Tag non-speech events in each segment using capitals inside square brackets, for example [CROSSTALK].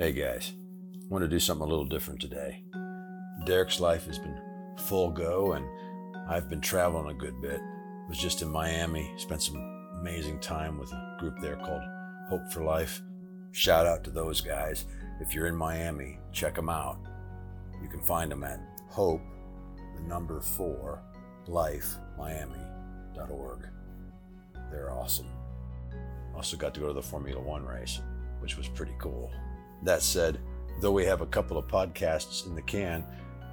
Hey guys, I want to do something a little different today. Derek's life has been full go, and I've been traveling a good bit. Was just in Miami, spent some amazing time with a group there called Hope for Life. Shout out to those guys. If you're in Miami, check them out. You can find them at hope, the number four, lifemiami.org. They're awesome. Also got to go to the Formula One race, which was pretty cool. That said, though we have a couple of podcasts in the can,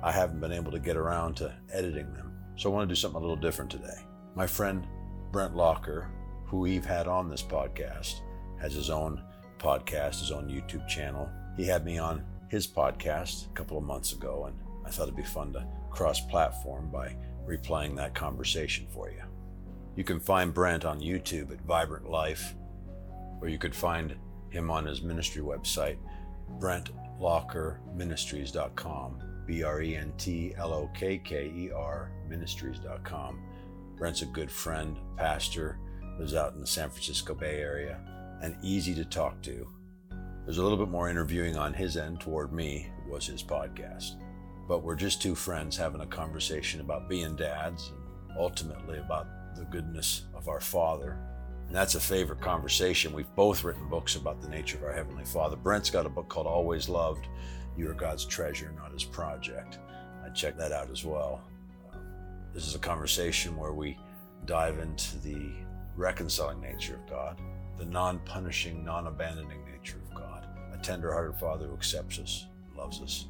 I haven't been able to get around to editing them. So I want to do something a little different today. My friend Brent Lokker, who we've had on this podcast, has his own podcast, his own YouTube channel. He had me on his podcast a couple of months ago, and I thought it'd be fun to cross platform by replaying that conversation for you. You can find Brent on YouTube at Vibrant Life, or you could find him on his ministry website, BrentLokkerMinistries.com, B R E N T L O K K E R Ministries.com. Brent's a good friend, pastor, lives out in the San Francisco Bay Area, and easy to talk to. There's a little bit more interviewing on his end toward me, was his podcast. But we're just two friends having a conversation about being dads and ultimately about the goodness of our Father. And that's a favorite conversation. We've both written books about the nature of our Heavenly Father. Brent's got a book called Always Loved You Are God's Treasure, Not His Project. I'd check that out as well. Um, this is a conversation where we dive into the reconciling nature of God, the non punishing, non abandoning nature of God, a tender hearted Father who accepts us, loves us,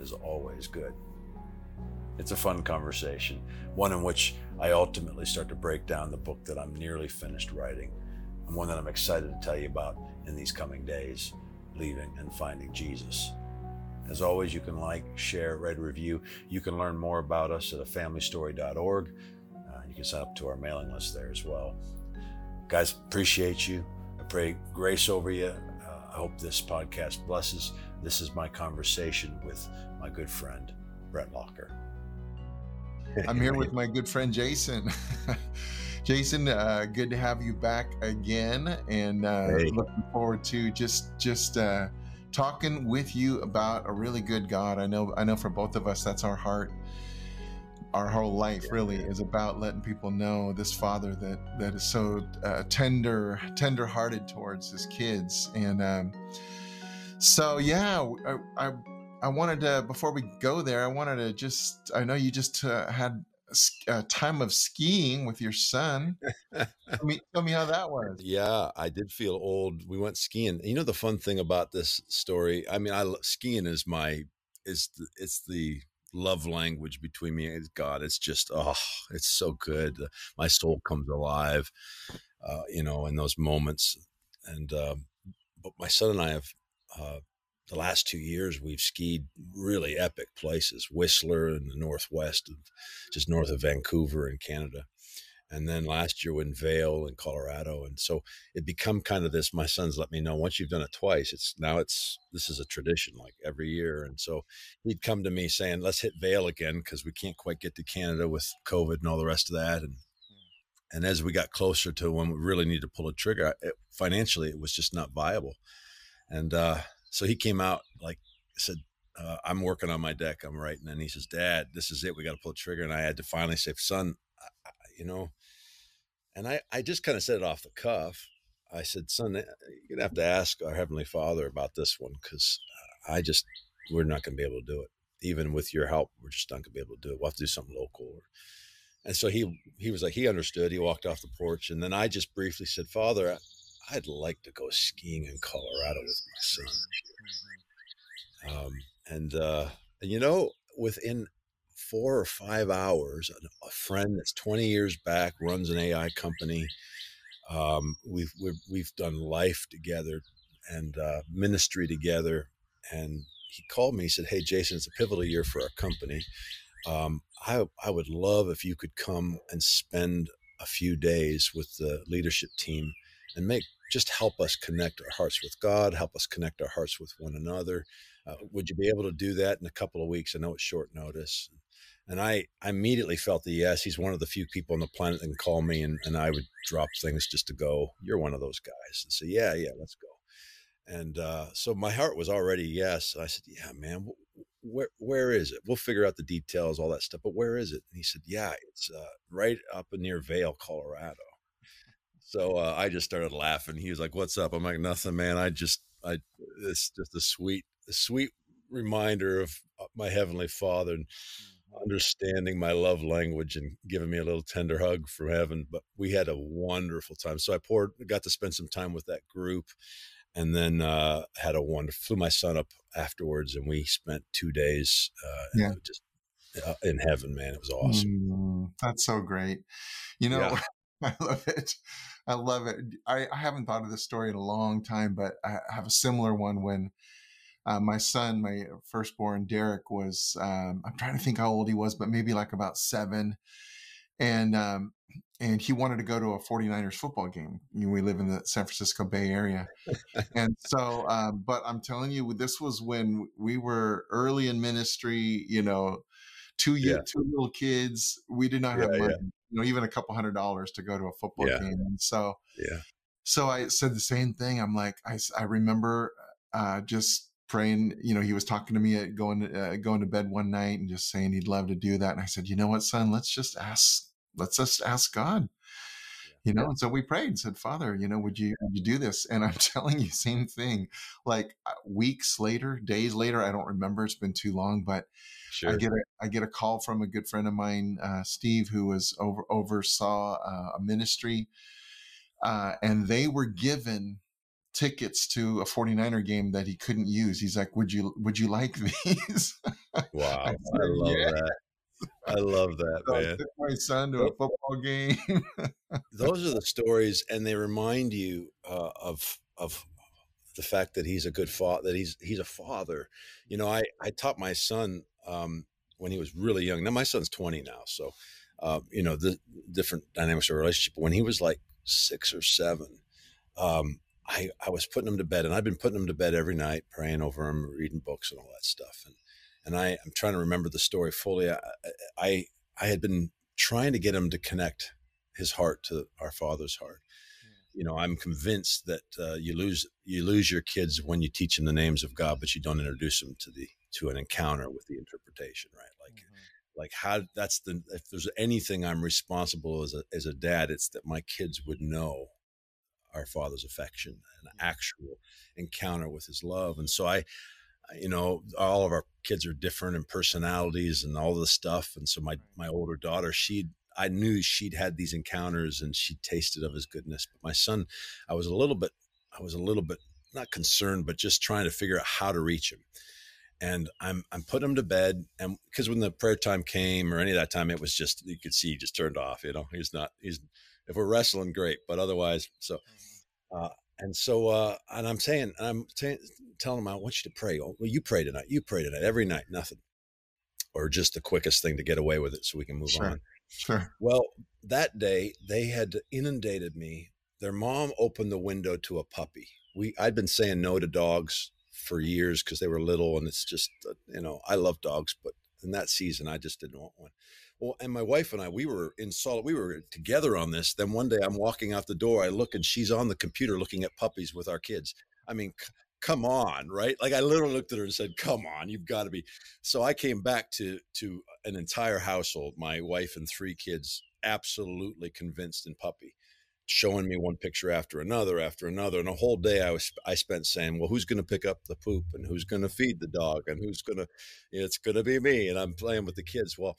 is always good. It's a fun conversation, one in which I ultimately start to break down the book that I'm nearly finished writing, and one that I'm excited to tell you about in these coming days Leaving and Finding Jesus. As always, you can like, share, a review. You can learn more about us at afamilystory.org. Uh, you can sign up to our mailing list there as well. Guys, appreciate you. I pray grace over you. Uh, I hope this podcast blesses. This is my conversation with my good friend, Brent Lokker. I'm here with [LAUGHS] my good friend Jason. [LAUGHS] Jason, uh, good to have you back again, and uh, hey. looking forward to just just uh, talking with you about a really good God. I know I know for both of us that's our heart. Our whole life really is about letting people know this Father that that is so uh, tender, tender-hearted towards his kids, and um, so yeah, I, I I wanted to before we go there. I wanted to just. I know you just uh, had a time of skiing with your son. [LAUGHS] tell, me, tell me how that was. Yeah, I did feel old. We went skiing. You know the fun thing about this story. I mean, I skiing is my is the, it's the love language between me and God. It's just oh, it's so good. My soul comes alive, uh, you know, in those moments. And uh, but my son and I have uh, the last two years we've skied really epic places whistler in the northwest just north of vancouver in canada and then last year in Vail in Colorado. And so it become kind of this, my sons let me know once you've done it twice, it's now it's, this is a tradition like every year. And so he'd come to me saying, let's hit Vail again. Cause we can't quite get to Canada with COVID and all the rest of that. And, and as we got closer to when we really needed to pull a trigger, it, financially, it was just not viable. And, uh, so he came out like said, uh, "I'm working on my deck. I'm writing." And he says, "Dad, this is it. We got to pull the trigger." And I had to finally say, "Son, I, you know," and I I just kind of said it off the cuff. I said, "Son, eh, you're gonna have to ask our heavenly Father about this one because I just we're not gonna be able to do it. Even with your help, we're just not gonna be able to do it. We'll have to do something local." And so he he was like he understood. He walked off the porch, and then I just briefly said, "Father." I'd like to go skiing in Colorado with my son. Um, and, uh, and, you know, within four or five hours, a friend that's 20 years back runs an AI company. Um, we've, we've, we've done life together and uh, ministry together. And he called me, he said, Hey, Jason, it's a pivotal year for our company. Um, I, I would love if you could come and spend a few days with the leadership team and make just help us connect our hearts with God, help us connect our hearts with one another. Uh, would you be able to do that in a couple of weeks? I know it's short notice. And I, I immediately felt the yes. He's one of the few people on the planet that can call me and, and I would drop things just to go, you're one of those guys. And say, yeah, yeah, let's go. And uh, so my heart was already yes. I said, "Yeah, man, where where is it? We'll figure out the details, all that stuff. But where is it?" And he said, "Yeah, it's uh, right up near Vail, Colorado." So uh, I just started laughing. He was like, "What's up?" I'm like, "Nothing, man. I just, I, it's just a sweet, a sweet reminder of uh, my heavenly Father and mm-hmm. understanding my love language and giving me a little tender hug from heaven." But we had a wonderful time. So I poured, got to spend some time with that group, and then uh, had a wonderful. Flew my son up afterwards, and we spent two days. Uh, yeah. Just uh, in heaven, man. It was awesome. Mm, that's so great. You know, yeah. [LAUGHS] [LAUGHS] [LAUGHS] I love it. I love it. I, I, haven't thought of this story in a long time, but I have a similar one when uh, my son, my firstborn Derek, was, um, I'm trying to think how old he was, but maybe like about seven. And, um, and he wanted to go to a 49ers football game. You know, we live in the San Francisco Bay Area. and so, um, but I'm telling you, this was when we were early in ministry, you know, two, yeah. two little kids. We did not have yeah, money. Yeah you know, even a couple hundred dollars to go to a football yeah. game. And so, yeah. So I said the same thing. I'm like, I, I remember uh, just praying. You know, he was talking to me at going uh, going to bed one night and just saying he'd love to do that. And I said, you know what, son, let's just ask. Let's just ask God. You know, and so we prayed and said, Father, you know, would you would you do this? And I'm [LAUGHS] telling you, same thing. Like uh, weeks later, days later, I don't remember. It's been too long, but Sure. I get a I get a call from a good friend of mine, uh, Steve, who was over oversaw uh, a ministry, uh, and they were given tickets to a 49er game that he couldn't use. He's like, "Would you would you like [LAUGHS] these?" Wow, I, said, I love yeah. that. I love that, so man. I took my son to a football game. [LAUGHS] Those are the stories, and they remind you uh, of of the fact that he's a good father. That he's he's a father. You know, I I taught my son um, when he was really young. Now my son's 20 now, so uh, you know the different dynamics of a relationship. When he was like six or seven, um, I I was putting him to bed, and I've been putting him to bed every night, praying over him, reading books, and all that stuff. And and I I'm trying to remember the story fully. I I, I had been trying to get him to connect his heart to our Father's heart. You know, I'm convinced that uh, you lose you lose your kids when you teach them the names of God, but you don't introduce them to the to an encounter with the interpretation, right? Like, mm-hmm. like how that's the if there's anything I'm responsible as a as a dad, it's that my kids would know our Father's affection, an actual encounter with His love, and so I. You know, all of our kids are different in personalities and all the stuff. And so my my older daughter, she I knew she'd had these encounters and she tasted of his goodness. But my son, I was a little bit, I was a little bit not concerned, but just trying to figure out how to reach him and I'm I'm putting him to bed, and because when the prayer time came or any of that time, it was just you could see he just turned off. You know, he's not he's if we're wrestling, great, but otherwise, so. Mm-hmm. Uh, and so, uh, and I'm saying, I'm t- telling him, I want you to pray. Oh, well, you pray tonight. You pray tonight every night. Nothing, or just the quickest thing to get away with it, so we can move sure. on. Sure. Well, that day they had inundated me. Their mom opened the window to a puppy. We I'd been saying no to dogs for years because they were little, and it's just uh, you know I love dogs, but in that season I just didn't want one. Well, and my wife and I, we were in solid, we were together on this. Then one day I'm walking out the door, I look and she's on the computer looking at puppies with our kids. I mean, c- come on, right? Like I literally looked at her and said, "Come on, you've got to be." So I came back to to an entire household, my wife and three kids, absolutely convinced in puppy showing me one picture after another after another and a whole day i was i spent saying well who's going to pick up the poop and who's going to feed the dog and who's going to it's going to be me and i'm playing with the kids. Well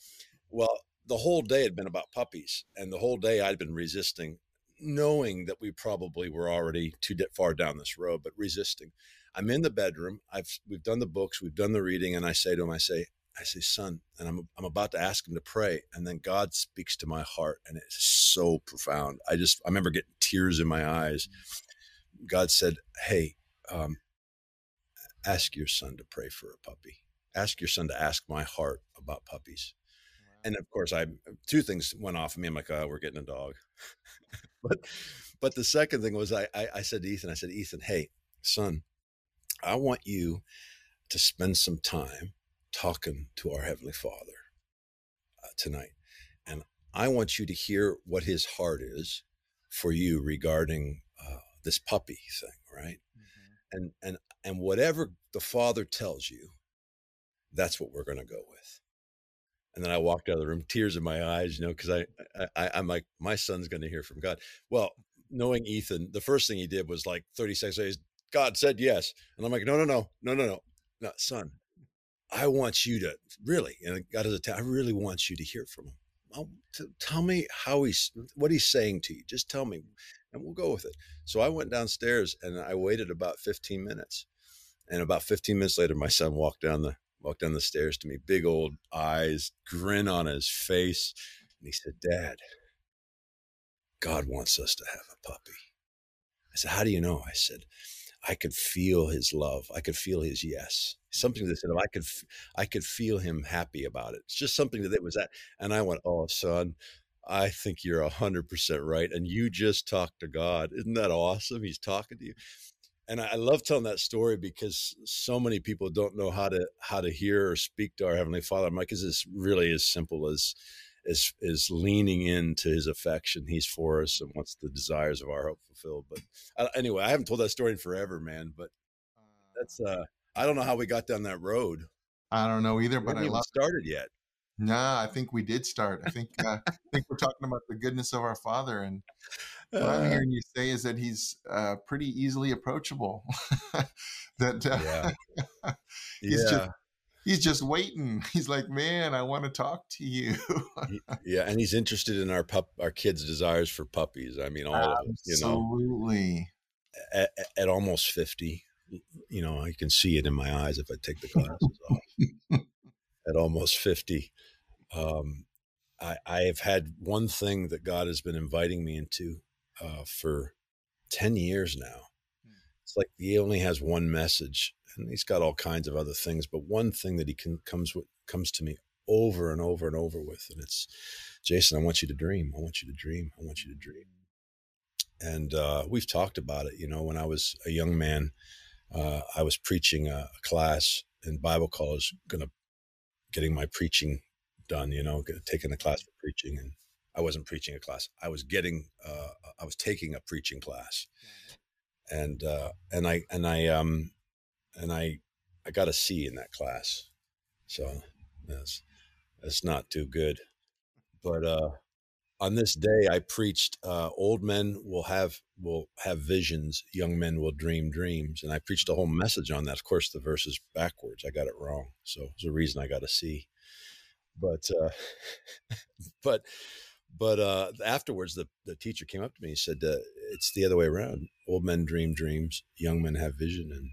well the whole day had been about puppies and the whole day i'd been resisting knowing that we probably were already too far down this road but resisting. I'm in the bedroom i've we've done the books we've done the reading and i say to him i say I say, son, and I'm, I'm about to ask him to pray. And then God speaks to my heart, and it's so profound. I just, I remember getting tears in my eyes. God said, Hey, um, ask your son to pray for a puppy. Ask your son to ask my heart about puppies. Wow. And of course, I two things went off of me. I'm like, oh, we're getting a dog. [LAUGHS] but but the second thing was I, I I said to Ethan, I said, Ethan, hey, son, I want you to spend some time talking to our Heavenly Father uh, tonight. And I want you to hear what His heart is for you regarding uh, this puppy thing, right? Mm-hmm. and and and whatever the father tells you that's what we're going to go with and then i walked out of the room tears in my eyes you know because I, I i'm like my son's going to hear from god well knowing ethan the first thing he did was like 30 seconds god said yes and i'm like no no no no no no no son i want you to really and god is a i really want you to hear from him I'll, t- tell me how he's what he's saying to you just tell me and we'll go with it. So I went downstairs and I waited about 15 minutes. And about 15 minutes later, my son walked down the walked down the stairs to me, big old eyes, grin on his face. And he said, Dad, God wants us to have a puppy. I said, How do you know? I said, I could feel his love. I could feel his yes. Something mm-hmm. that said, oh, I could, I could feel him happy about it. It's just something that it was that. And I went, Oh, son, I think you're a hundred percent right. And you just talked to God. Isn't that awesome? He's talking to you. And I love telling that story because so many people don't know how to how to hear or speak to our Heavenly Father. I'm like, is this really as simple as as is leaning into his affection. He's for us and wants the desires of our hope fulfilled. But uh, anyway, I haven't told that story in forever, man. But that's uh I don't know how we got down that road. I don't know either, but I love started yet. Nah, I think we did start. I think uh, I think we're talking about the goodness of our Father, and what I'm uh. hearing you say is that He's uh, pretty easily approachable. [LAUGHS] that uh, yeah. [LAUGHS] he's yeah. just he's just waiting. [LAUGHS] He's like, man, I want to talk to you. [LAUGHS] yeah, and he's interested in our pup, our kids' desires for puppies. I mean, all Absolutely. of them. You know, absolutely. At, at, almost fifty, you know, I can see it in my eyes if I take the glasses off. at almost fifty, um, I, I have had one thing that God has been inviting me into uh, for 10 years now. Hmm. It's like he only has one message and he's got all kinds of other things, but one thing that he can comes with comes to me over and over and over with, and it's Jason, I want you to dream. I want you to dream. I want you to dream. And uh, we've talked about it. You know, when I was a young man, uh, I was preaching a, a class in Bible college, going to getting my preaching done, you know, taking a class for preaching. And I wasn't preaching a class. I was getting, uh, I was taking a preaching class. And, uh, and I, and I, um, and I, I got a C in that class. So that's, that's not too good. But, uh, on this day I preached, uh, old men will have, will have visions. Young men will dream dreams. And I preached a whole message on that. Of course, the verse is backwards. I got it wrong. So there's a reason I got a C but uh, [LAUGHS] but but uh, afterwards, the the teacher came up to me and said, uh, "It's the other way around. Old men dream dreams, young men have vision." And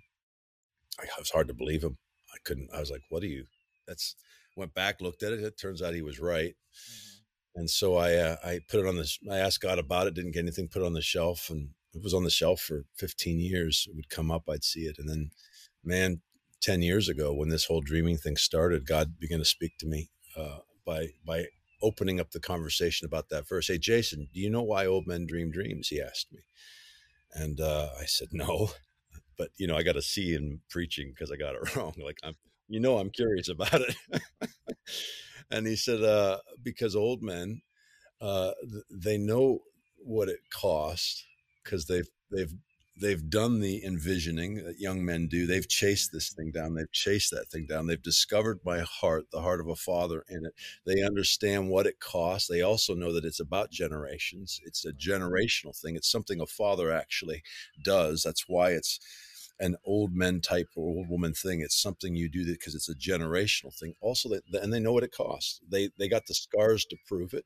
I, it was hard to believe him. I couldn't. I was like, "What are you?" That's went back, looked at it. It turns out he was right. Mm-hmm. And so I uh, I put it on this. I asked God about it. Didn't get anything. Put it on the shelf, and it was on the shelf for 15 years. It would come up. I'd see it, and then, man, 10 years ago when this whole dreaming thing started, God began to speak to me uh, by by opening up the conversation about that verse. Hey, Jason, do you know why old men dream dreams? He asked me, and uh, I said no, but you know I got to see in preaching because I got it [LAUGHS] wrong. Like I'm, you know, I'm curious about it. [LAUGHS] and he said uh, because old men, uh, they know what it costs because they've they've they've done the envisioning that young men do. They've chased this thing down. They've chased that thing down. They've discovered my heart, the heart of a father in it. They understand what it costs. They also know that it's about generations. It's a generational thing. It's something a father actually does. That's why it's an old men type or old woman thing. It's something you do because it's a generational thing. Also, they, and they know what it costs. They they got the scars to prove it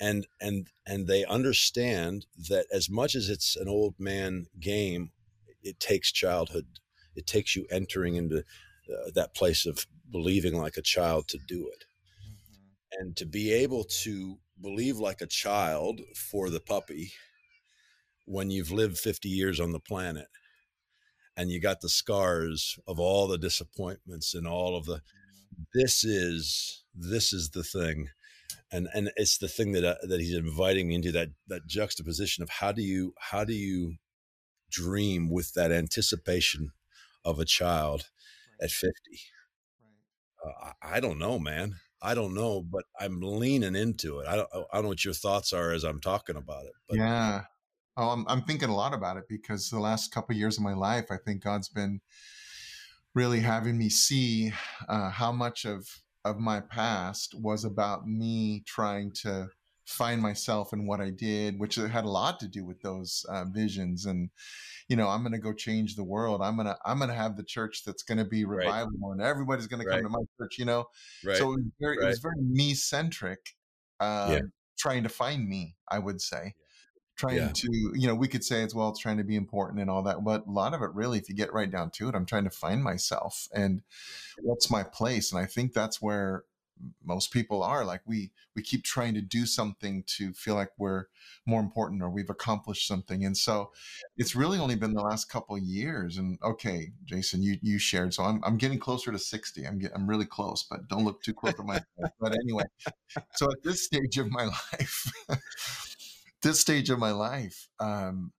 and and and they understand that as much as it's an old man game it takes childhood it takes you entering into uh, that place of believing like a child to do it mm-hmm. and to be able to believe like a child for the puppy when you've lived 50 years on the planet and you got the scars of all the disappointments and all of the mm-hmm. this is this is the thing and and it's the thing that uh, that he's inviting me into that that juxtaposition of how do you how do you dream with that anticipation of a child right. at 50 right. uh, I, don't know man i don't know but i'm leaning into it i don't i don't know what your thoughts are as i'm talking about it but yeah Oh, I'm, I'm thinking a lot about it because the last couple of years of my life, I think God's been really having me see uh, how much of of my past was about me trying to find myself in what I did, which had a lot to do with those uh, visions. And you know, I'm going to go change the world. I'm gonna I'm gonna have the church that's going to be revival, right. and everybody's going right. to come to my church. You know, right. so it was very very me centric, um, yeah. trying to find me. I would say. Trying yeah. to you know we could say as well it's trying to be important and all that but a lot of it really if you get right down to it i'm trying to find myself and what's my place and i think that's where most people are like we we keep trying to do something to feel like we're more important or we've accomplished something and so it's really only been the last couple years and okay jason you you shared so i'm, I'm getting closer to 60 i'm getting, i'm really close but don't look too close to my [LAUGHS] but anyway so at this stage of my [LAUGHS] life this stage of my life, um,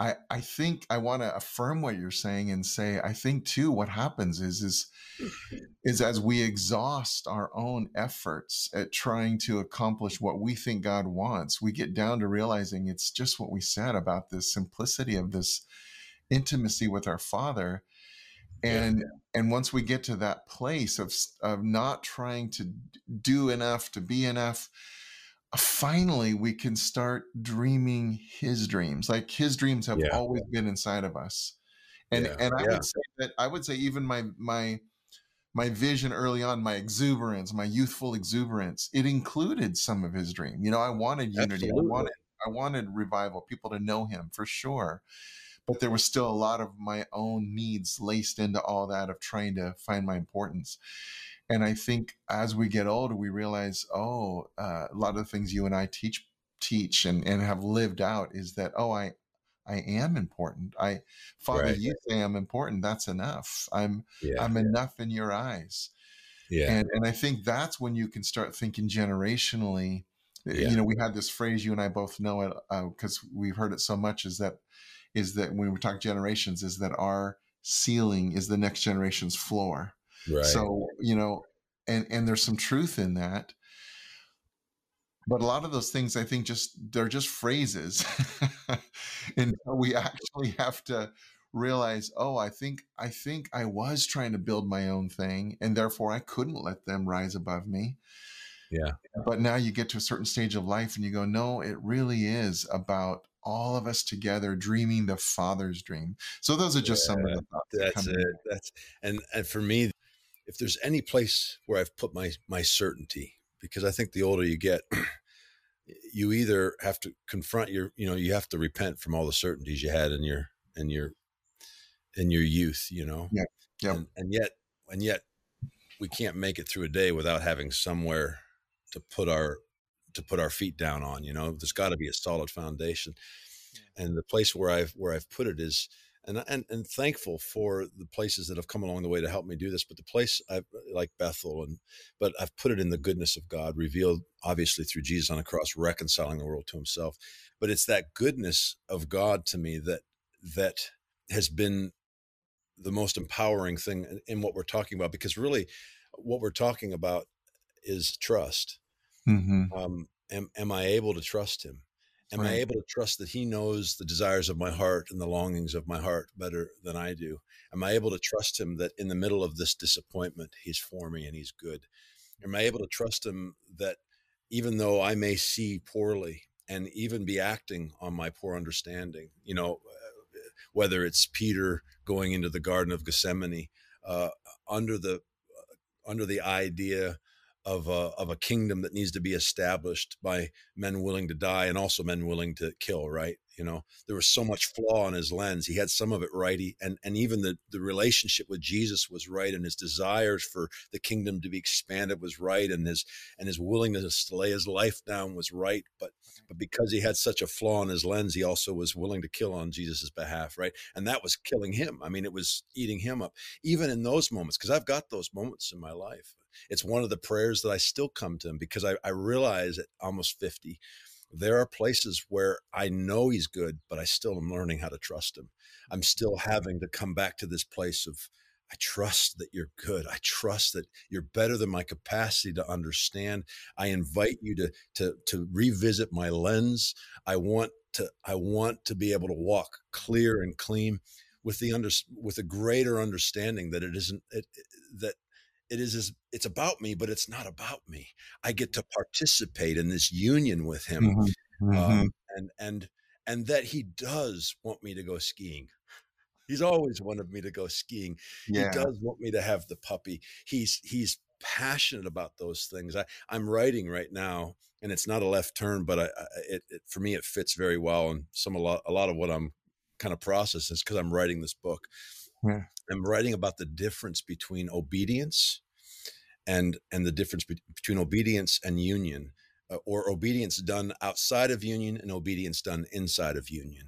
I I think I want to affirm what you're saying and say I think too what happens is is [LAUGHS] is as we exhaust our own efforts at trying to accomplish what we think God wants, we get down to realizing it's just what we said about the simplicity of this intimacy with our Father. And yeah. and once we get to that place of of not trying to do enough to be enough, finally we can start dreaming his dreams like his dreams have yeah. always been inside of us and yeah. and i yeah. would say that i would say even my my my vision early on my exuberance my youthful exuberance it included some of his dream you know i wanted unity Absolutely. i wanted i wanted revival people to know him for sure but there was still a lot of my own needs laced into all that of trying to find my importance and I think as we get older, we realize, oh, uh, a lot of the things you and I teach teach and, and have lived out is that, oh, I I am important. I Father, right. you say I'm important. That's enough. I'm yeah. I'm enough in your eyes. Yeah. And and I think that's when you can start thinking generationally. Yeah. You know, we had this phrase you and I both know it because uh, we've heard it so much. Is that is that when we talk generations, is that our ceiling is the next generation's floor. Right. So, you know, and and there's some truth in that. But a lot of those things I think just they're just phrases. [LAUGHS] and we actually have to realize, oh, I think I think I was trying to build my own thing and therefore I couldn't let them rise above me. Yeah. But now you get to a certain stage of life and you go, no, it really is about all of us together dreaming the father's dream. So those are just yeah, some of the thoughts. That's that it. That's and and for me, if there's any place where I've put my my certainty, because I think the older you get, [CLEARS THROAT] you either have to confront your, you know, you have to repent from all the certainties you had in your in your in your youth, you know. Yeah. Yeah. And, and yet, and yet, we can't make it through a day without having somewhere to put our to put our feet down on. You know, there's got to be a solid foundation, and the place where I've where I've put it is and, and and thankful for the places that have come along the way to help me do this. But the place I like Bethel, and but I've put it in the goodness of God, revealed obviously through Jesus on the cross, reconciling the world to Himself. But it's that goodness of God to me that that has been the most empowering thing in, in what we're talking about, because really, what we're talking about is trust. Mm-hmm. Um, am, am I able to trust Him? Am right. I able to trust that he knows the desires of my heart and the longings of my heart better than I do? Am I able to trust him that in the middle of this disappointment, he's for me and he's good? Am I able to trust him that even though I may see poorly and even be acting on my poor understanding, you know, uh, whether it's Peter going into the Garden of Gethsemane uh, under the uh, under the idea of a, of a kingdom that needs to be established by men willing to die and also men willing to kill right? You know there was so much flaw in his lens. He had some of it right. He, and and even the the relationship with jesus was right and his desires for the kingdom to be expanded was right and his and his willingness to lay his life down was right. But but because he had such a flaw in his lens he also was willing to kill on jesus's behalf right? And that was killing him. I mean it was eating him up. Even in those moments because i've got those moments in my life it's one of the prayers that I still come to him because I, I realize at almost 50, there are places where I know he's good, but I still am learning how to trust him. I'm still mm-hmm. having to come back to this place of, I trust that you're good. I trust that you're better than my capacity to understand. I invite you to, to, to revisit my lens. I want to I want to be able to walk clear and clean with the under with a greater understanding that it isn't it, it, that it is it's about me but it's not about me. I get to participate in this union with him mm-hmm. Um, mm-hmm. and and and that he does want me to go skiing. He's always wanted me to go skiing. Yeah. he does want me to have the puppy. He's he's passionate about those things. I i'm writing right now and it's not a left turn but i, I it, it, for me it fits very well and some a lot a lot of what i'm kind of process is because i'm writing this book yeah. I'm writing about the difference between obedience and and the difference be- between obedience and union, uh, or obedience done outside of union and obedience done inside of union,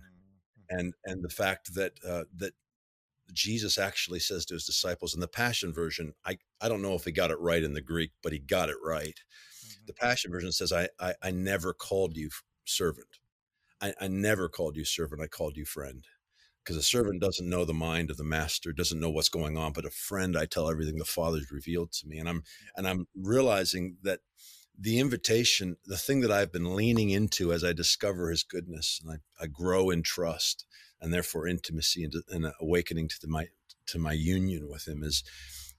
and and the fact that uh, that Jesus actually says to his disciples in the Passion version. I I don't know if he got it right in the Greek, but he got it right. Mm-hmm. The Passion version says, I, I I never called you servant. I, I never called you servant. I called you friend." Because a servant doesn't know the mind of the master doesn't know what's going on but a friend i tell everything the father's revealed to me and i'm and i'm realizing that the invitation the thing that i've been leaning into as i discover his goodness and i, I grow in trust and therefore intimacy and, and awakening to the, my to my union with him is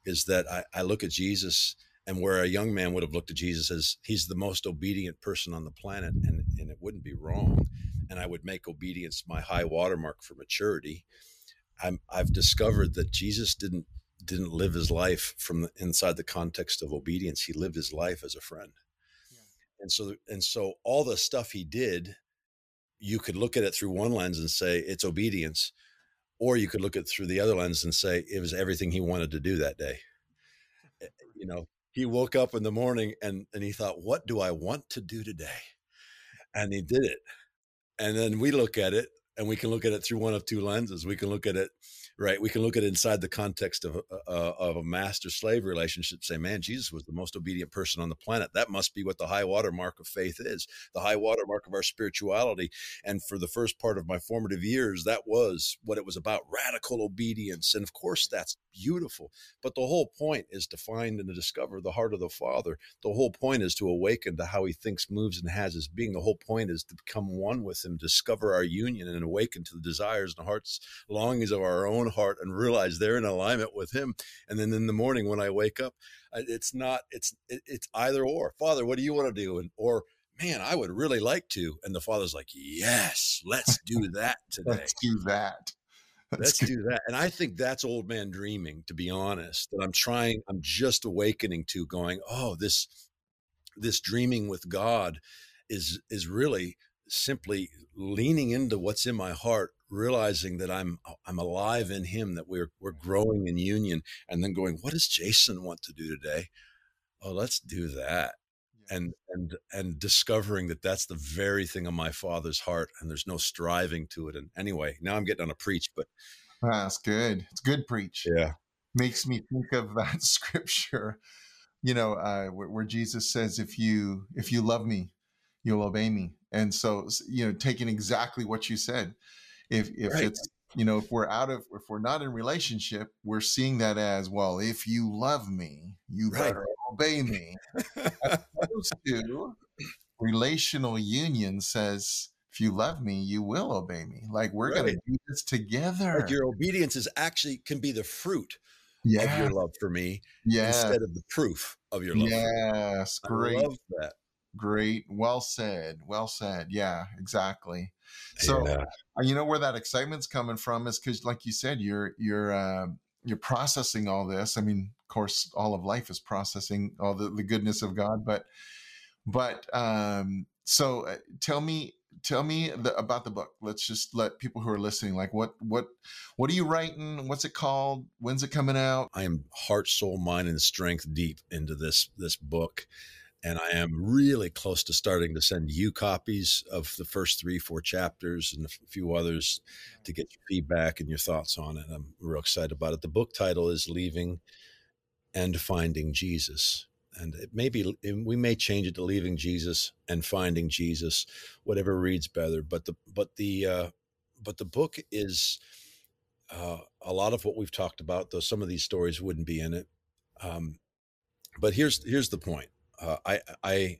is that I, I look at jesus and where a young man would have looked at jesus as he's the most obedient person on the planet and, and it wouldn't be wrong and I would make obedience my high watermark for maturity. i have discovered that Jesus didn't didn't live his life from the, inside the context of obedience. He lived his life as a friend, yeah. and so and so all the stuff he did, you could look at it through one lens and say it's obedience, or you could look at it through the other lens and say it was everything he wanted to do that day. Eh, you know, he woke up in the morning and and he thought, "What do I want to do today?" And he did it and then we look at it and we can look at it through one of two lenses. We can look at it, right? We can look at it inside the context of uh, uh of a master slave relationship. Say, man, Jesus was the most obedient person on the planet. That must be what the high water mark of faith is, the high water mark of our spirituality. And for the first part of my formative years, that was what it was about: radical obedience. And of course, that's beautiful. But the whole point is to find and to discover the heart of the Father. The whole point is to awaken to how He thinks, moves, and has His being. The whole point is to become one with Him, discover our union, and awaken to the desires and hearts longings of our own heart, and realize they're in alignment with Him. And then in the morning when I wake up, it's not it's it's either or. Father, what do you want to do? And or man, I would really like to. And the father's like, yes, let's do that [LAUGHS] today. let's do that. Let's do that. And I think that's old man dreaming, to be honest. That I'm trying, I'm just awakening to going, oh, this this dreaming with God is is really simply leaning into what's in my heart, realizing that I'm I'm alive in him, that we're we're growing in union, and then going, what does Jason want to do today? Oh, let's do that. And and and discovering that that's the very thing of my father's heart and there's no striving to it. And anyway now i'm getting on a preach but that's good. It's good preach. Yeah. Makes me think of [LAUGHS] that scripture you know uh, where, where jesus says if you if you love me you'll obey me. And so you know taking exactly what you said if if right. it's you know if we're out of if we're not in relationship we're seeing that as well if you love me you right. better obey me. as opposed to relational union says, if you love me, you will obey me. Like we're right. going to do this together. Like your obedience is actually can be the fruit yeah. of your love for me yes. instead of the proof of your love. Yes, great. I love that. Great. Well said. Well said. Yeah, exactly. So yeah. Uh, you know where that excitement's coming from is because, like you said, you're you're uh, you're processing all this. I mean, of course, all of life is processing all the, the goodness of God, but but um, so uh, tell me tell me the, about the book. Let's just let people who are listening like what what what are you writing? What's it called? When's it coming out? I am heart, soul, mind, and strength deep into this this book and I am really close to starting to send you copies of the first three, four chapters and a few others to get your feedback and your thoughts on it. I'm real excited about it. The book title is Leaving and Finding Jesus. And it may be, we may change it to Leaving Jesus and Finding Jesus, whatever reads better. But the, but the, uh, but the book is uh, a lot of what we've talked about, though some of these stories wouldn't be in it. Um, but here's, here's the point uh, I I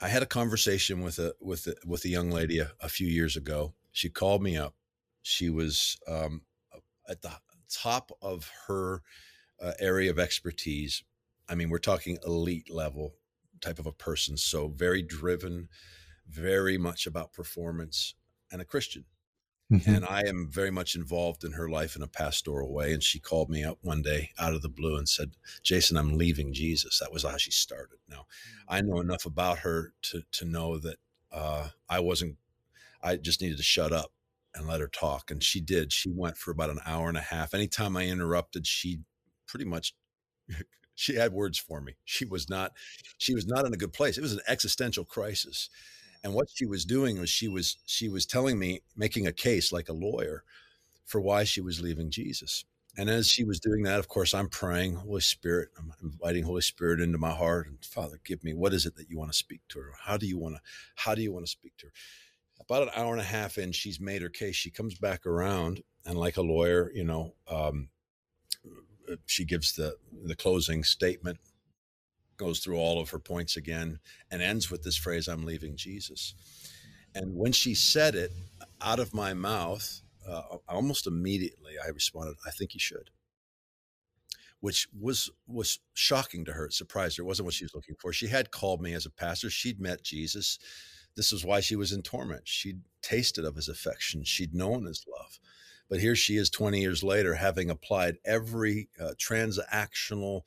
I had a conversation with a with a, with a young lady a, a few years ago. She called me up. She was um, at the top of her uh, area of expertise. I mean, we're talking elite level type of a person. So very driven, very much about performance, and a Christian. Mm-hmm. And I am very much involved in her life in a pastoral way. And she called me up one day out of the blue and said, Jason, I'm leaving Jesus. That was how she started. Now, mm. I know enough about her to, to know that uh, I wasn't, I just needed to shut up and let her talk. And she did. She went for about an hour and a half. Anytime I interrupted, she pretty much [LAUGHS] she had words for me. She was not she was not in a good place. It was an existential crisis. And what she was doing was she was she was telling me making a case like a lawyer for why she was leaving Jesus. And as she was doing that, of course, I'm praying, Holy Spirit, I'm inviting Holy Spirit into my heart and Father, give me what is it that you want to speak to her? How do you want to how do you want to speak to her? About an hour and a half in, she's made her case. She comes back around and like a lawyer, you know, um, she gives the the closing statement, goes through all of her points again, and ends with this phrase, "I'm leaving Jesus." And when she said it out of my mouth, uh, almost immediately I responded, "I think you should." Which was was shocking to her. Surprised her. It wasn't what she was looking for. She had called me as a pastor. She'd met Jesus. This was why she was in torment. She'd tasted of his affection. She'd known his love. But here she is 20 years later, having applied every uh, transactional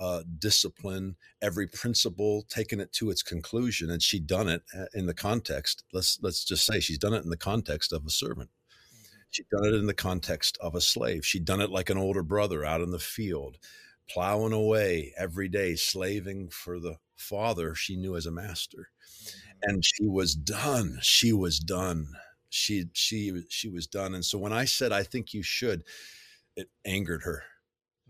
uh, discipline, every principle, taken it to its conclusion, and she'd done it uh, in the context. Let's let's just say she's done it in the context of a servant. Mm-hmm. She'd done it in the context of a slave. She'd done it like an older brother out in the field, plowing away every day, slaving for the father she knew as a master. Mm-hmm. And she was done. She was done she she she was done and so when i said i think you should it angered her.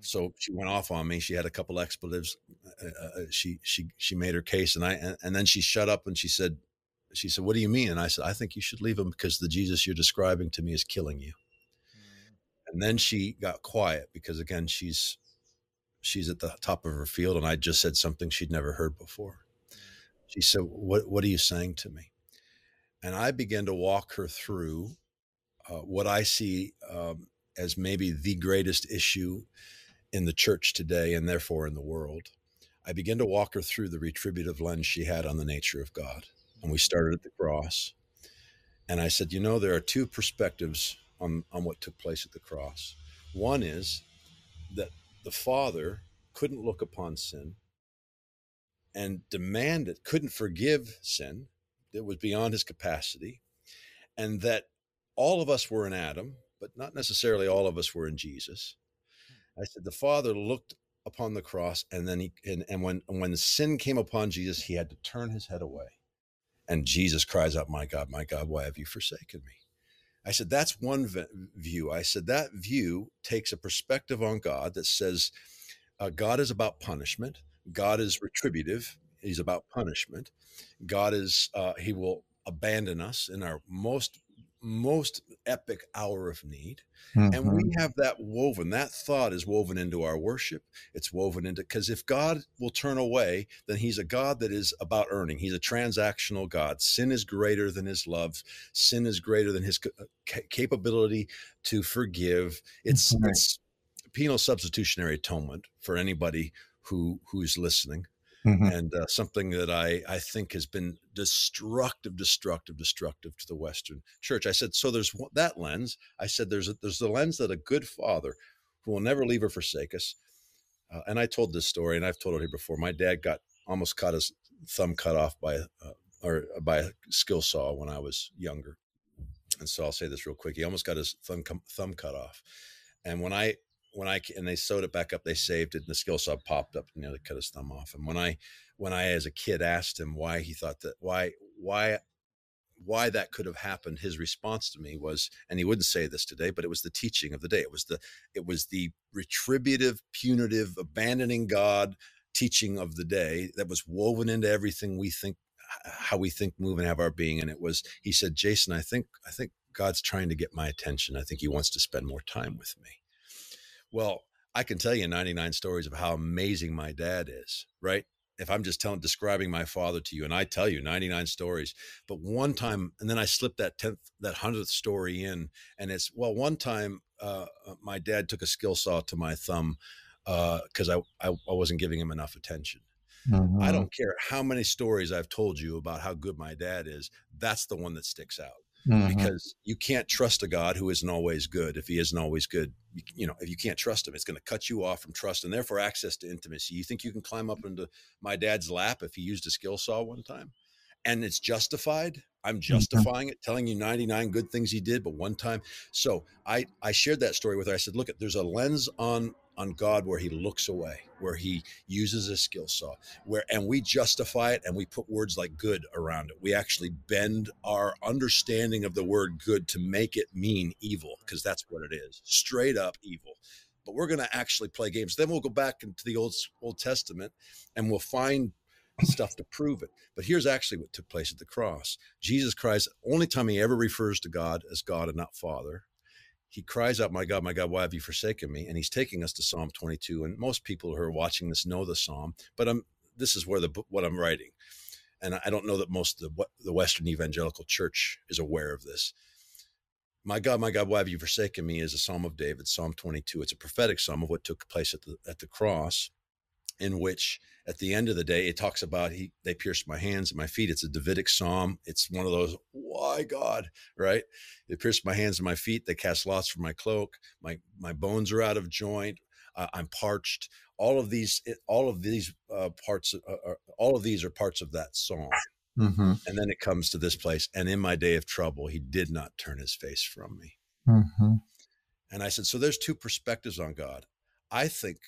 So she went off on me she had a couple expletives uh, uh, uh, she she she made her case and i and, and, then she shut up and she said she said what do you mean and i said i think you should leave him because the jesus you're describing to me is killing you mm. and then she got quiet because again she's she's at the top of her field and i just said something she'd never heard before mm. she said what what are you saying to me and I began to walk her through uh, what I see um, as maybe the greatest issue in the church today and therefore in the world. I began to walk her through the retributive lens she had on the nature of God. And we mm-hmm. started at the cross. And I said, you know, there are two perspectives on, on what took place at the cross. One is that the Father couldn't look upon sin and demand it, couldn't forgive sin, that was beyond his capacity, and that all of us were in Adam, but not necessarily all of us were in Jesus. I said the Father looked upon the cross, and then he and, and when when sin came upon Jesus, he had to turn his head away, and Jesus cries out, "My God, my God, why have you forsaken me?" I said that's one view. I said that view takes a perspective on God that says uh, God is about punishment. God is retributive. He's about punishment. God is uh, He will abandon us in our most most epic hour of need mm-hmm. and we mm-hmm. have that woven that thought is woven into our worship it's woven into because if god will turn away then he's a god that is about earning he's a transactional god sin is greater than his love sin is greater than his uh, capability to forgive it's mm-hmm. it's penal substitutionary atonement for anybody who who's listening Mm-hmm. and uh, something that I, I think has been destructive, destructive, destructive to the Western church. I said, so there's that lens. I said, there's a, there's the lens that a good father who will never leave or forsake us. Uh, and I told this story, and I've told it here before. My dad got almost cut his thumb cut off by uh, or by a skill saw when I was younger. And so I'll say this real quick. He almost got his thumb thumb cut off. And when I when I and they sewed it back up, they saved it, and the skill saw popped up and nearly cut his thumb off. And when I when I as a kid asked him why he thought that why why why that could have happened, his response to me was, and he wouldn't say this today, but it was the teaching of the day. It was the it was the retributive, punitive, abandoning God teaching of the day that was woven into everything we think how we think move and have our being and it was he said jason i think i think god's trying to get my attention i think he wants to spend more time with me well, I can tell you 99 stories of how amazing my dad is, right? if I'm just telling, describing my father to you, and I tell you 99 stories, but one time, and then I slip that 10th, that 100th story in, and it's, well, one time uh, uh, my dad took a skill saw to my thumb because uh, I, I, I wasn't giving him enough attention. Mm-hmm. I don't care how many stories I've told you about how good my dad is. That's the one that sticks out mm-hmm. because you can't trust a God who isn't always good. If he isn't always good, you, you know, if you can't trust him, it's going to cut you off from trust and therefore access to intimacy. You think you can climb up into my dad's lap if he used a skill saw one time? And it's justified i'm mm-hmm. justifying it telling you 99 good things he did but one time so i i shared that story with her i said look there's a lens on on God where he looks away, where he uses a skill saw, where and we justify it and we put words like good around it. We actually bend our understanding of the word good to make it mean evil, because that's what it is. Straight up evil. But we're going to actually play games. Then we'll go back into the old Old Testament and we'll find stuff to prove it. But here's actually what took place at the cross. Jesus Christ, only time he ever refers to God as God and not Father, he cries out, My God, my God, why have you forsaken me? And he's taking us to Psalm 22. And most people who are watching this know the Psalm, but I'm, this is where the what I'm writing. And I don't know that most of the, the Western evangelical church is aware of this. My God, my God, why have you forsaken me? is a Psalm of David, Psalm 22. It's a prophetic psalm of what took place at the, at the cross in which at the end of the day it talks about he they pierced my hands and my feet. It's a davidic psalm. It's one of those why god? Right? They pierced my hands and my feet. They cast lots for my cloak. My my bones are out of joint. Uh, i'm parched. All of these all of these uh, parts uh, are, all of these are parts of that song mm-hmm. and then it comes to this place and in my day of trouble he did not turn his face from me. Mm-hmm. and i said so there's two perspectives on god. I think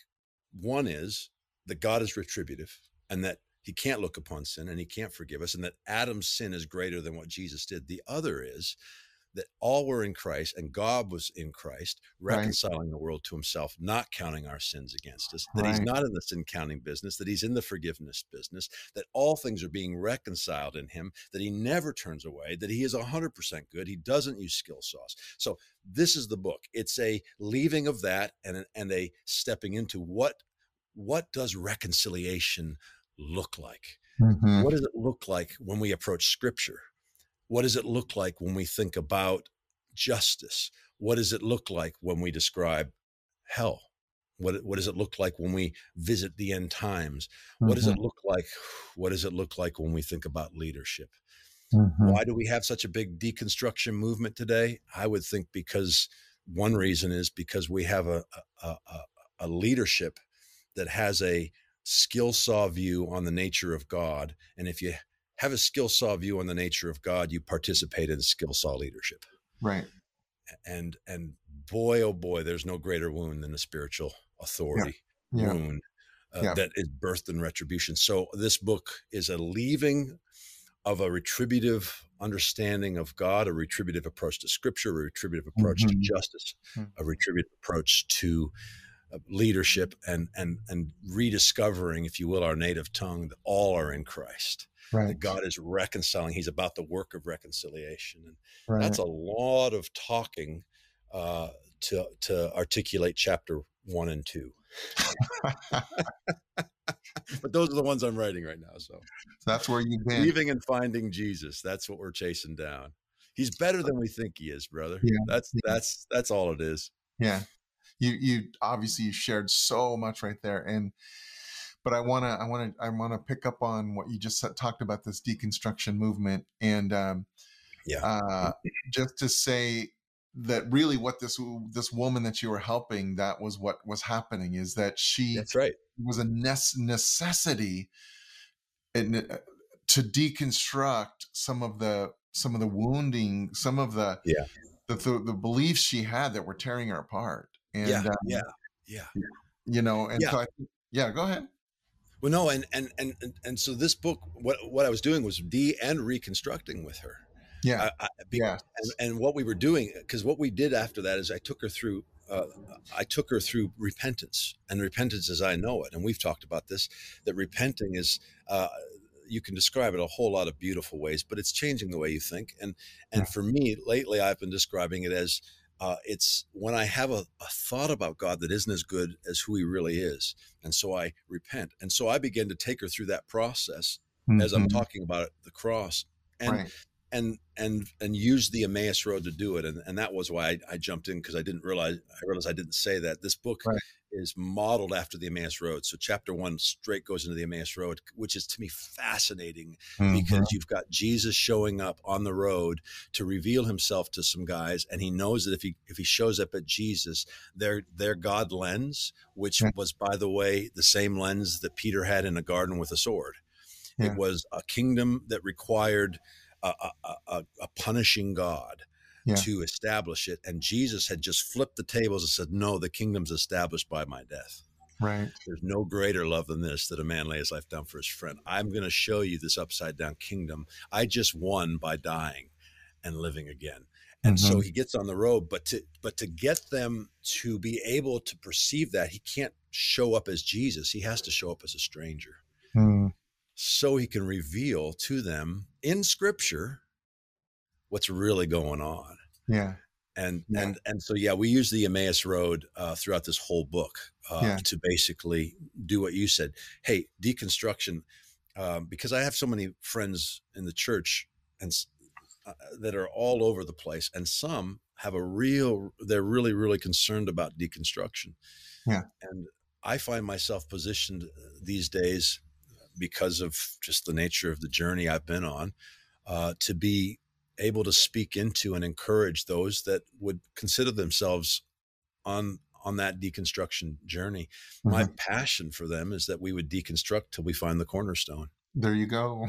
one is that God is retributive and that he can't look upon sin and he can't forgive us, and that Adam's sin is greater than what Jesus did. The other is that all were in Christ and God was in Christ, reconciling right. the world to himself, not counting our sins against us, that right. he's not in the sin counting business, that he's in the forgiveness business, that all things are being reconciled in him, that he never turns away, that he is 100% good, he doesn't use skill saws. So, this is the book. It's a leaving of that and, and a stepping into what what does reconciliation look like? Mm-hmm. What does it look like when we approach scripture? What does it look like when we think about justice? What does it look like when we describe hell? What, what does it look like when we visit the end times? Mm-hmm. What does it mm-hmm. look like? [SIGHS] What does it look like when we think about leadership? Mm-hmm. Why do we have such a big deconstruction movement today? I would think because one reason is because we have a, a, a, a leadership that has a skill saw view on the nature of God. And if you have a skill saw view on the nature of God, you participate in skill saw leadership. Right. And and boy, oh boy, there's no greater wound than a spiritual authority yeah. Yeah. wound uh, yeah. that is birthed in retribution. So this book is a leaving of a retributive understanding of God, a retributive approach to Scripture, a retributive approach mm-hmm. to justice, mm-hmm. a retributive approach to leadership and and and rediscovering, if you will, our native tongue. That all are in Christ. Right. That God is reconciling. He's about the work of reconciliation, and right. that's a lot of talking uh, to to articulate chapter one and two. [LAUGHS] but those are the ones I'm writing right now. So that's where you've been. Leaving and finding Jesus. That's what we're chasing down. He's better than we think he is, brother. Yeah. That's that's that's all it is. Yeah you you obviously you shared so much right there and but i want to i want to i want to pick up on what you just talked about this deconstruction movement and um yeah. uh just to say that really what this this woman that you were helping that was what was happening is that she that's right. was a necessity in, uh, to deconstruct some of the some of the wounding some of the yeah. the, the, the beliefs she had that were tearing her apart and yeah, um, yeah, yeah. You know, and yeah. so I, yeah, go ahead. Well, no, and, and and and so this book, what what I was doing was de and reconstructing with her. Yeah, I, I, yeah. And, and, what we were doing, because what we did after that is I took her through. Uh, I took her through repentance, and repentance as I know it, and we've talked about this. That repenting is, uh, you can describe it a whole lot of beautiful ways, but it's changing the way you think. And and yeah. for me, lately, I've been describing it as uh, it's when I have a, a, thought about God that isn't as good as who He really is, and so I repent, and so I begin to take her through that process mm-hmm. as I'm mm-hmm. talking about it, the cross, and right. And and and use the Emmaus Road to do it, and and that was why I, I jumped in because I didn't realize I realized I didn't say that this book right is modeled after the Emmaus Road. So chapter one straight goes into the Emmaus Road, which is to me fascinating mm-hmm. because you've got Jesus showing up on the road to reveal himself to some guys, and he knows that if he if he shows up at Jesus, their their God lens, which yeah. was by the way the same lens that Peter had in a garden with a sword. Yeah. It was a kingdom that required a, a, a, a punishing God yeah. to establish it. And Jesus had just flipped the tables and said, No, the kingdom's established by my death. Right. There's no greater love than this that a man lay his life down for his friend. I'm going to show you this upside down kingdom. I just won by dying and living again. And mm-hmm. so he gets on the road, but to but to get them to be able to perceive that, he can't show up as Jesus. He has to show up as a stranger. Mm. So he can reveal to them in scripture what's really going on. Yeah. And yeah. and and so yeah, we use the Emmaus Road uh, throughout this whole book uh, yeah. to basically do what you said. Hey, deconstruction, um, because I have so many friends in the church and uh, that are all over the place, and some have a real. They're really really concerned about deconstruction. Yeah. And I find myself positioned uh, these days because of just the nature of the journey I've been on uh, to be able to speak into and encourage those that would consider themselves on on that deconstruction journey. Mm-hmm. My passion for them is that we would deconstruct till we find the cornerstone. There you go.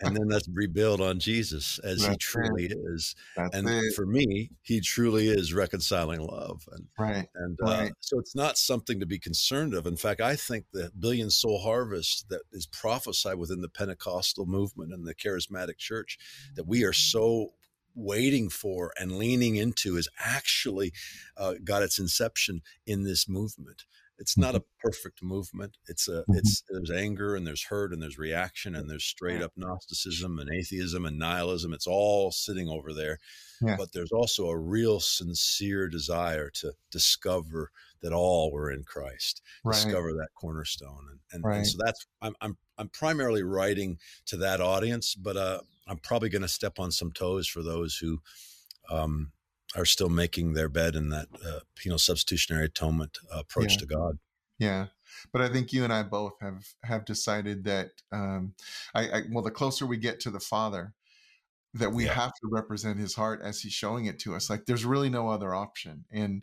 and then let's rebuild on Jesus as That's he truly it. is. That's and it. for me, he truly is reconciling love. And, right. And uh, so it's not something to be concerned of. In fact, I think the billion soul harvest that is prophesied within the Pentecostal movement and the charismatic church that we are so waiting for and leaning into is actually uh, got its inception in this movement. It's not a mm-hmm. perfect movement. It's a mm-hmm. it's there's anger and there's hurt and there's reaction and there's straight up Gnosticism and atheism and nihilism. It's all sitting over there. Yeah. But there's also a real sincere desire to discover that all were in Christ. Right. Discover that cornerstone. And and, right. and, so that's I'm I'm I'm primarily writing to that audience, but uh I'm probably going to step on some toes for those who um are still making their bed in that uh, penal substitutionary atonement approach yeah. to God. Yeah, but I think you and I both have have decided that um, I, I well, the closer we get to the Father, that we yeah. have to represent His heart as He's showing it to us. Like there's really no other option, and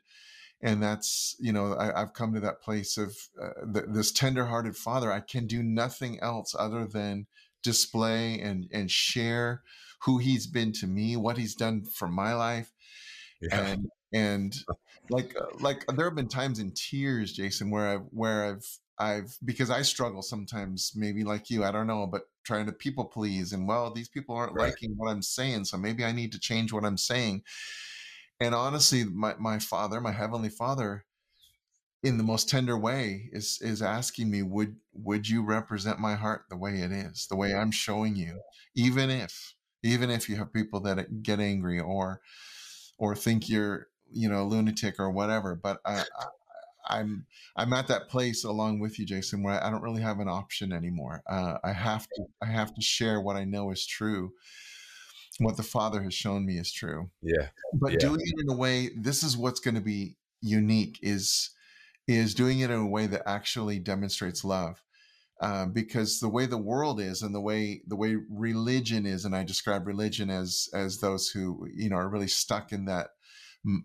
and that's you know I, have come to that place of uh, th- this tenderhearted Father. I can do nothing else other than display and and share who He's been to me, what He's done for my life, yeah. and and like uh, like there have been times in tears jason where i've where i've i've because i struggle sometimes maybe like you i don't know but trying to people please and well these people aren't right. liking what i'm saying so maybe i need to change what i'm saying and honestly my, my father my heavenly father in the most tender way is is asking me would would you represent my heart the way it is the way i'm showing you even if even if you have people that get angry or or think you're you know a lunatic or whatever but I, I am I'm at that place along with you, Jason, where I don't really have an option anymore. Uh, I have to I have to share what I know is true, what the Father has shown me is true. Yeah, but yeah. doing it in a way. This is what's going to be unique. Is is doing it in a way that actually demonstrates love. Uh, because the way the world is and the way the way religion is and i describe religion as as those who you know are really stuck in that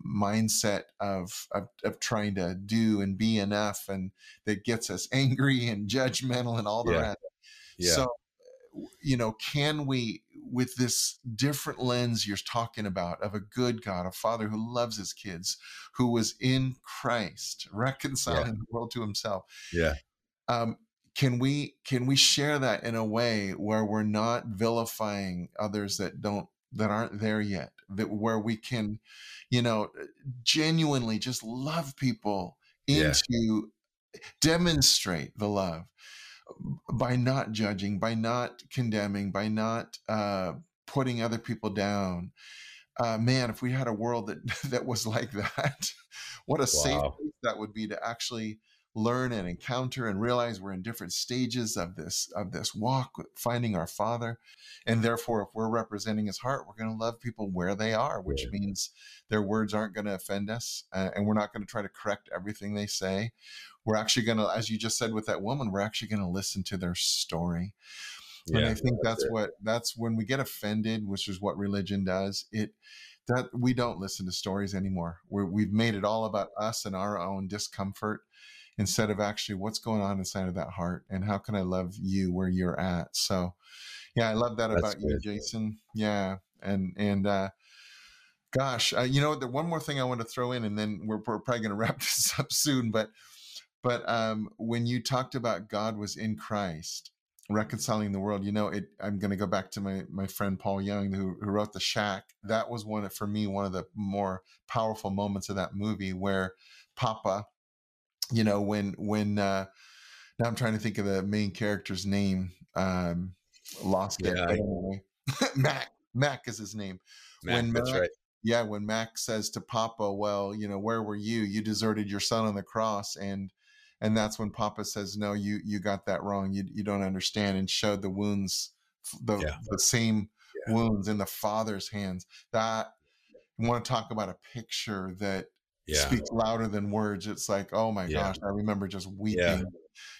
mindset of, of, of trying to do and be enough and that gets us [LAUGHS] angry and judgmental and all the yeah. rest yeah. so you know can we with this different lens you're talking about of a good god a father who loves his kids who was in christ reconciling yeah. the world to himself yeah um, can we can we share that in a way where we're not vilifying others that don't that aren't there yet that where we can you know genuinely just love people into yeah. demonstrate the love by not judging by not condemning by not uh, putting other people down uh, man, if we had a world that [LAUGHS] that was like that, [LAUGHS] what a wow. safe place that would be to actually learn and encounter and realize we're in different stages of this of this walk finding our father. And therefore if we're representing his heart we're going to love people where they are which means their words aren't going to offend us uh, and we're not going to try to correct everything they say. We're actually going to as you just said with that woman we're actually going to listen to their story. Yeah, and i think that's, that's what that's when we get offended which is what religion does it that we don't listen to stories anymore. We have made it all about us and our own discomfort instead of actually what's going on inside of that heart and how can I love you where you're at. So yeah, I love that That's about good. you, Jason. Yeah. And, and, uh, gosh, uh, you know, the one more thing I want to throw in, and then we're, we're probably going [LAUGHS] to wrap this up soon, but, but, um, when you talked about God was in Christ, reconciling the world, you know, it, I'm going to go back to my, my friend Paul Young, who, who wrote the shack. That was one of, for me, one of the more powerful moments of that movie where Papa, you know when when uh now i'm trying to think of the main character's name um lost yeah, it anyway. [LAUGHS] Mack Mack is his name Mack, when Mack, right. yeah when Mack says to papa well you know where were you you deserted your son on the cross and and that's when papa says no you you got that wrong you you don't understand and showed the wounds the yeah. the same yeah. wounds in the father's hands that want to talk about a picture that yeah. speaks louder than words. It's like, oh my yeah. gosh, I remember just weeping. Yeah.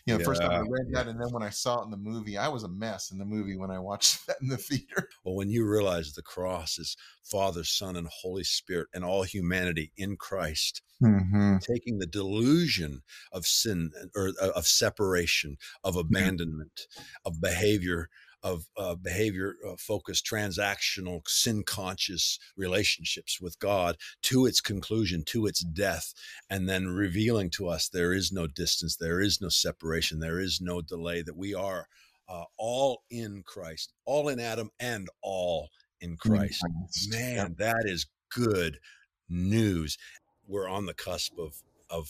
You know, yeah. first time I read that, and then when I saw it in the movie, I was a mess in the movie when I watched [LAUGHS] that in the theater. Well, when you realize the cross is Father, Son, and Holy Spirit, and all humanity in Christ, mm-hmm. taking the delusion of sin or uh, of separation, of abandonment, of behavior of uh, behavior uh, focused, transactional, sin conscious relationships with God to its conclusion, to its death, and then revealing to us there is no distance, there is no separation, there is no delay, that we are uh, all in Christ, all in Adam and all in Christ. Man, that is good news. We're on the cusp of, of,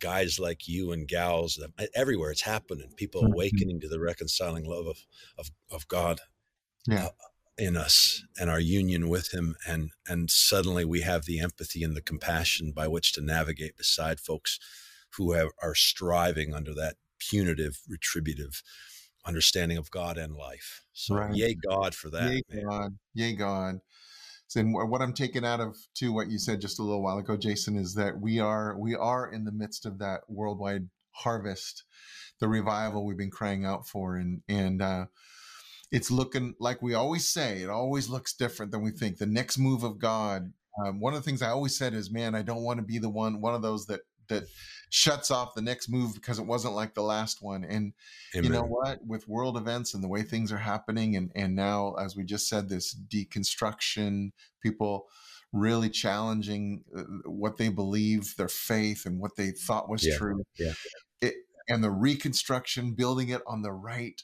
guys like you and gals everywhere it's happening people mm-hmm. awakening to the reconciling love of of, of god yeah. uh, in us and our union with him and and suddenly we have the empathy and the compassion by which to navigate beside folks who have, are striving under that punitive retributive understanding of god and life so right. yay god for that yay man. god yay god and what I'm taking out of to what you said just a little while ago, Jason, is that we are we are in the midst of that worldwide harvest, the revival we've been crying out for, and and uh, it's looking like we always say. It always looks different than we think. The next move of God. Um, one of the things I always said is, man, I don't want to be the one one of those that that shuts off the next move because it wasn't like the last one. And Amen. you know what? With world events and the way things are happening, and and now, as we just said, this deconstruction, people really challenging uh, what they believe, their faith, and what they thought was yeah. true. Yeah. It, and the reconstruction, building it on the right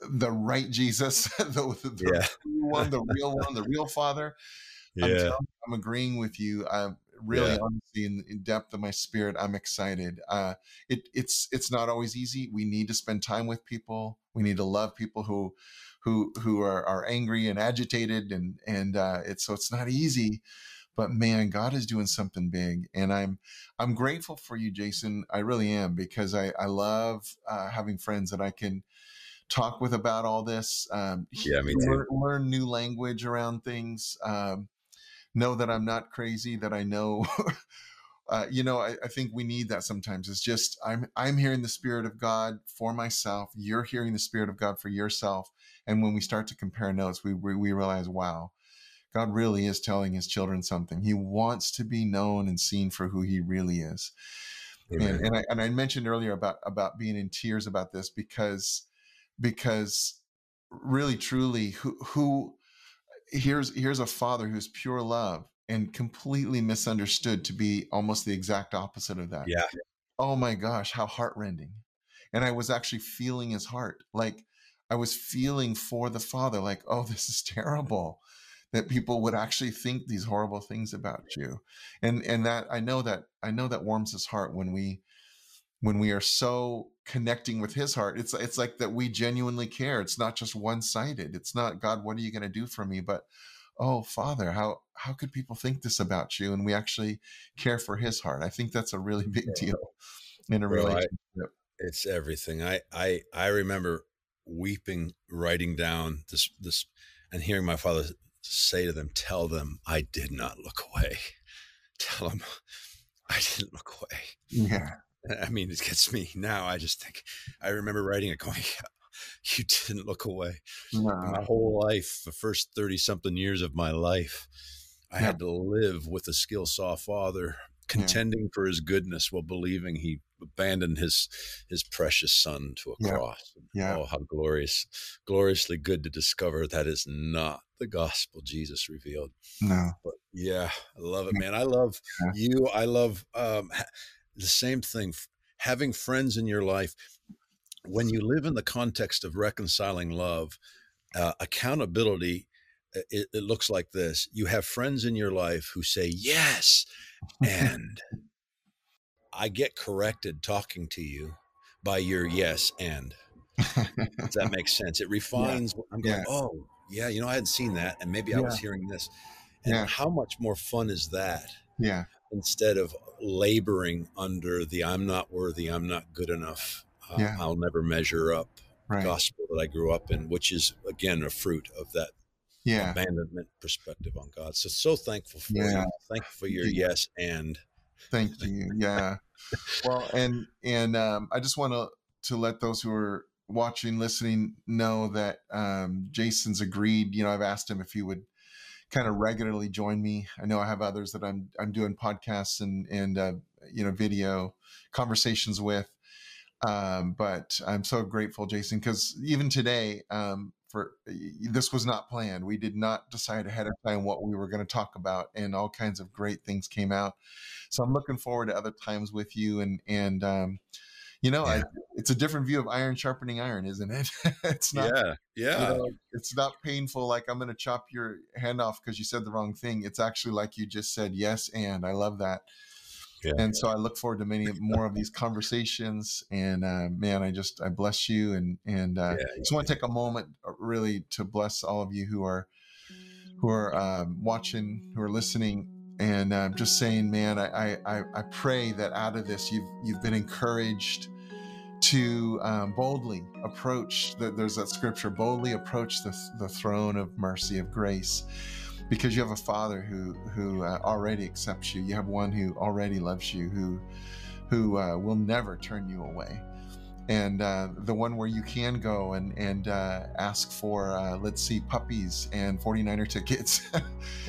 the right Jesus, [LAUGHS] the, the yeah. one, the real one, the real Father. [LAUGHS] Yeah. I'm, you, I'm agreeing with you. Uh, really, yeah. honestly, in, in, depth of my spirit, I'm excited. Uh, it, it's it's not always easy. We need to spend time with people. We need to love people who who who are, are angry and agitated, and and uh, it's so it's not easy. But man, God is doing something big, and I'm I'm grateful for you, Jason. I really am because I I love uh, having friends that I can talk with about all this. Um, yeah, me too. Learn, learn new language around things. Um, know that I'm not crazy, that I know. [LAUGHS] uh, you know, I, I, think we need that sometimes. It's just I'm I'm hearing the Spirit of God for myself. You're hearing the Spirit of God for yourself. And when we start to compare notes, we we, we realize, wow, God really is telling His children something. He wants to be known and seen for who He really is. And, and I and I mentioned earlier about about being in tears about this because because really truly who who here's here's a father who's pure love and completely misunderstood to be almost the exact opposite of that. Yeah. Oh my gosh, how heartrending. And I was actually feeling his heart. Like I was feeling for the father, like, oh, [LAUGHS] this is terrible that people would actually think these horrible things about you. And and that I know that I know that warms his heart when we when we are so connecting with his heart. It's it's like that we genuinely care. It's not just one-sided. It's not god what are you going to do for me? But oh father how how could people think this about you? And we actually care for his heart. I think that's a really big deal in a well, relationship. I, it's everything. I i i remember weeping writing down this this and hearing my father say to them tell them i did not look away. [LAUGHS] Tell them i didn't look away. Yeah I mean, it gets me now. I just think I remember writing it going, [LAUGHS] you didn't look away. No. My whole life, the first 30 something years of my life, I yeah. had to live with a skill saw father, contending yeah. for his goodness while believing he abandoned his his precious son to a yeah. cross. Yeah. Oh, how glorious, gloriously good to discover that is not the gospel Jesus revealed. No. But yeah, I love it, man. I love you. I love um, the same thing. Having friends in your life when you live in the context of reconciling love, uh, accountability, uh, it, it, looks like this. You have friends in your life who say yes, and I get corrected talking to you by your yes and. Does that make sense? It [LAUGHS] refines. Yeah. I'm going, yeah. oh, yeah, you know, I hadn't seen that. And maybe I was hearing this. And yeah. how much more fun is that? Yeah. Instead of laboring under the I'm not worthy, I'm not good enough uh, yeah. I'll never measure up right. gospel that I grew up in, which is again a fruit of that yeah. abandonment perspective on God. So so thankful for yeah. you. Thankful for your yes and thank you. Yeah. [LAUGHS] well, and and um, I just want to to let those who are watching, listening, know that um, Jason's agreed. You know, I've asked him if he would kind of regularly join me. I know I have others that I'm I'm doing podcasts and and uh, you know video conversations with, um, but I'm so grateful, Jason, because even today, um, for this was not planned. We did not decide ahead of time what we were going to talk about, and all kinds of great things came out. So I'm looking forward to other times with you, and and um, you know, yeah. I, it's a different view of iron sharpening iron, isn't it? [LAUGHS] it's not. Yeah, yeah. You know, it's not painful. Like I'm going to chop your hand off because you said the wrong thing. It's actually like you just said yes, and I love that. Yeah. And so I look forward to many more of these conversations. And uh, man, I just I bless you and and uh, yeah, just want to take a moment uh, really to bless all of you who are who are um, watching, who are listening, and I'm just saying, man, I, I I pray that out of this you've you've been encouraged to um, boldly approach. The, there's that scripture: boldly approach the the throne of mercy of grace because you have a father who who uh, already accepts you. You have one who already loves you, who who uh, will never turn you away, and uh, the one where you can go and and uh, ask for uh, let's see puppies and 49er tickets, [LAUGHS]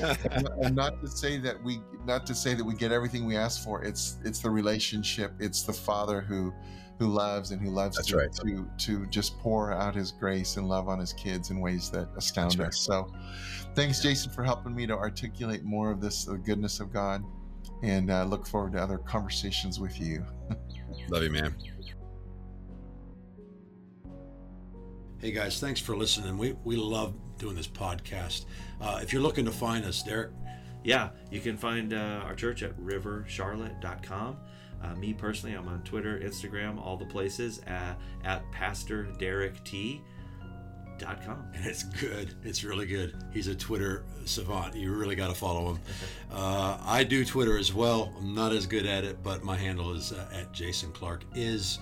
and not to say that we not to say that we get everything we ask for. It's it's the relationship. It's the father who who loves and who loves to, right. to to just pour out his grace and love on his kids in ways that astound That's us. Right. So thanks Jason for helping me to articulate more of this the goodness of God and uh, look forward to other conversations with you. [LAUGHS] Love you, man. Hey guys, thanks for listening. We we love doing this podcast. Uh, if you're looking to find us, Derek, yeah, you can find uh, our church at rivercharlotte.com. Uh, me personally, I'm on Twitter, Instagram, all the places at, at Pastor Derek T. And [LAUGHS] it's good. It's really good. He's a Twitter savant. You really got to follow him. [LAUGHS] Uh, I do Twitter as well. I'm not as good at it, but my handle is uh, at Jason Clark is.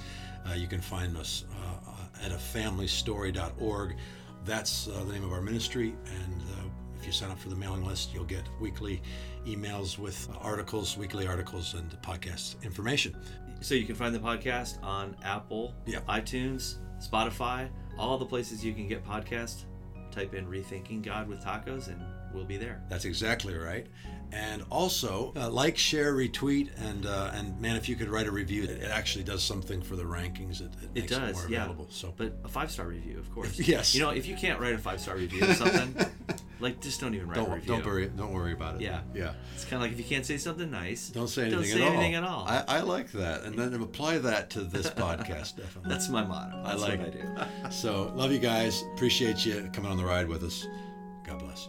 Uh, you can find us uh, at afamilystory.org. That's uh, the name of our ministry, and uh, if you sign up for the mailing list, you'll get weekly emails with articles, weekly articles, and podcast information. So you can find the podcast on Apple, yeah. iTunes, Spotify, all the places you can get podcasts. Type in Rethinking God with Tacos and we'll be there. That's exactly right and also uh, like, share, retweet, and uh, and man, if you could write a review, it, it actually does something for the rankings. It, it, it does, yeah. available. So, but a five star review, of course. [LAUGHS] yes. You know, if you can't write a five star review or something, [LAUGHS] like just don't even write don't, a review. Don't worry. Don't worry about it. Yeah. Yeah. It's kind of like if you can't say something nice, don't say anything, don't say at, anything all. at all. I, I, like that, and then apply that to this [LAUGHS] podcast. Definitely. That's my motto. That's I like what I do. so love you guys. Appreciate you coming on the ride with us. God bless.